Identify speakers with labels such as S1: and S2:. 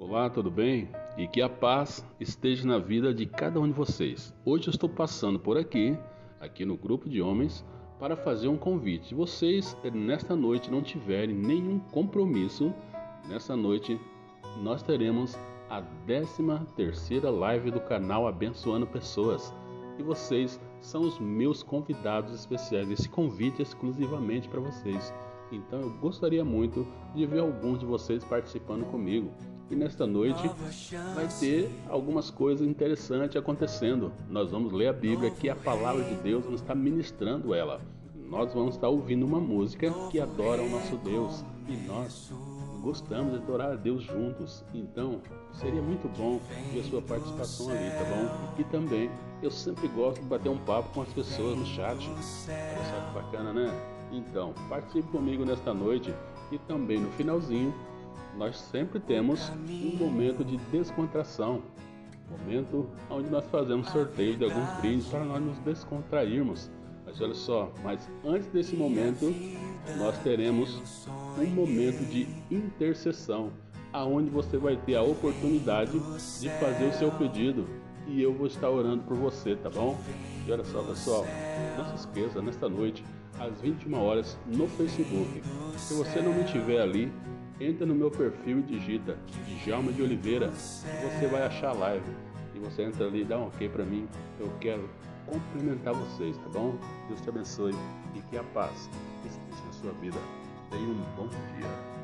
S1: Olá, tudo bem? E que a paz esteja na vida de cada um de vocês. Hoje eu estou passando por aqui, aqui no grupo de homens, para fazer um convite. Vocês nesta noite não tiverem nenhum compromisso, nessa noite nós teremos a 13 terceira live do canal Abençoando Pessoas. E vocês são os meus convidados especiais. Esse convite é exclusivamente para vocês. Então eu gostaria muito de ver alguns de vocês participando comigo. E nesta noite vai ter algumas coisas interessantes acontecendo. Nós vamos ler a Bíblia, que a palavra de Deus nos está ministrando ela. Nós vamos estar ouvindo uma música que adora o nosso Deus. E nós gostamos de adorar a Deus juntos. Então, seria muito bom ver a sua participação ali, tá bom? E também, eu sempre gosto de bater um papo com as pessoas no chat. Olha só que bacana, né? Então, participe comigo nesta noite e também no finalzinho nós sempre temos um momento de descontração, momento onde nós fazemos sorteio de alguns brindes para nós nos descontrairmos. Mas olha só, mas antes desse momento, nós teremos um momento de intercessão, aonde você vai ter a oportunidade de fazer o seu pedido e eu vou estar orando por você, tá bom? E olha só, pessoal, não se esqueça, nesta noite, às 21 horas, no Facebook. Se você não me tiver ali, entra no meu perfil e digita Djalma de Oliveira, você vai achar a live. E você entra ali, dá um ok para mim. Eu quero cumprimentar vocês, tá bom? Deus te abençoe e que a paz esteja na sua vida. Tenha um bom dia.